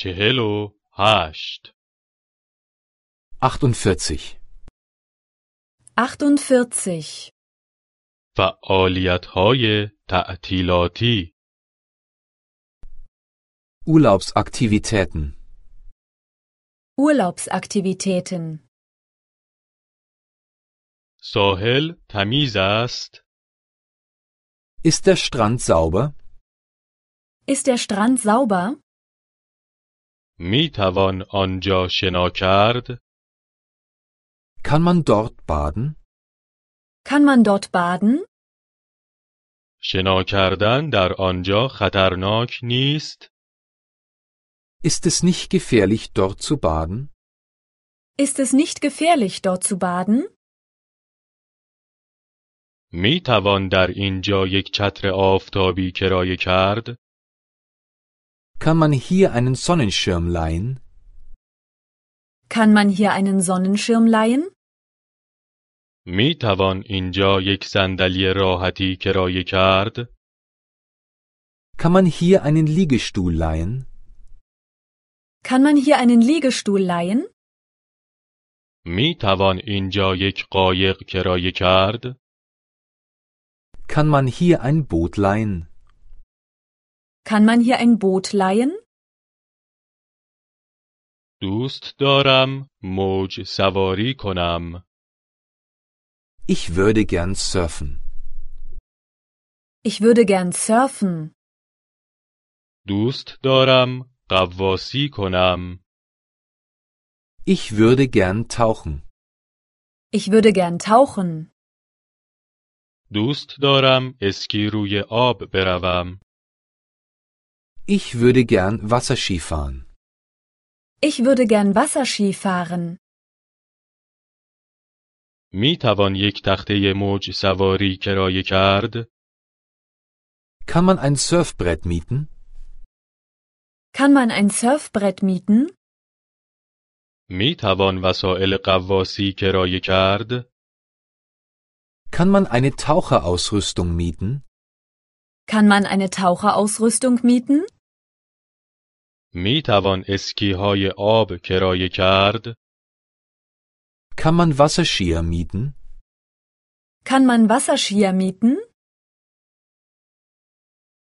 چهل و هشت 48. 48. فعالیت های تعطیلاتی Urlaubsaktivitäten. Urlaubsaktivitäten. ساحل تمیز است Ist der Strand sauber? Ist der Strand sauber? می توان آنجا شنا کرد Kann man dort baden? Kann man dort baden? شنا کردن در آنجا خطرناک نیست Ist es nicht gefährlich, dort zu baden? Ist es nicht gefährlich, dort zu baden? می توان در اینجا یک چتر آفتابی کرایه کرد Kann man hier einen Sonnenschirm leihen? Kann man hier einen Sonnenschirm leihen? می توان اینجا یک صندلی راحتی کرایه کرد Kann man hier einen Liegestuhl leihen? Kann man hier einen Liegestuhl leihen? می توان اینجا یک قایق کرایه کرد Kann man hier ein Boot leihen? Kann man hier ein Boot leihen? دوست دارم موج سواری کنم Ich würde gern surfen. Ich würde gern surfen. دوست دارم قواسی کنم Ich würde gern tauchen. Ich würde gern tauchen. دوست دارم اسکی روی آب بروم Ich würde gern Wasserski fahren. Ich würde gern Wasserski fahren. می توان یک تخته موج سواری کرایه کرد Kann man ein Surfbrett mieten? Kann man ein Surfbrett mieten? می توان وسایل قواسی کرایه کرد Kann man eine Taucherausrüstung mieten? Kann man eine Taucherausrüstung mieten? می توان اسکی های آب کرایه کرد Kann man Wasserskier mieten? Kann man Wasserskier mieten?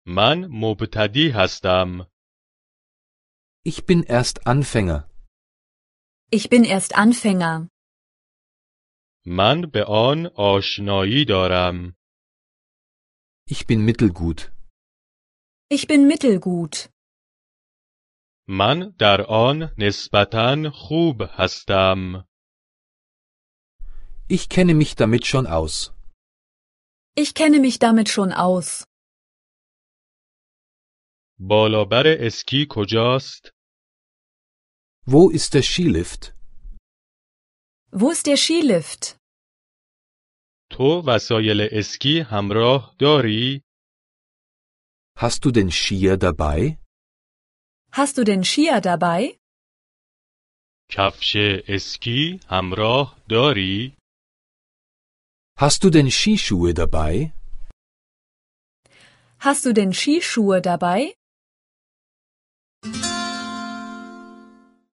من مبتدی هستم Ich bin erst Anfänger. Ich bin erst Anfänger. من به آن آشنایی دارم Ich bin mittelgut. Ich bin mittelgut. من در آن نسبتا خوب هستم Ich kenne mich damit schon aus. Ich kenne mich damit schon aus. بالابر اسکی کجاست Wo ist der Skilift? Wo ist der Skilift? تو وسایل اسکی همراه داری Hast du den Skier dabei? Hast du den Skier dabei? کفش اسکی همراه داری Hast du denn Skischuhe dabei? Hast du denn Skischuhe dabei?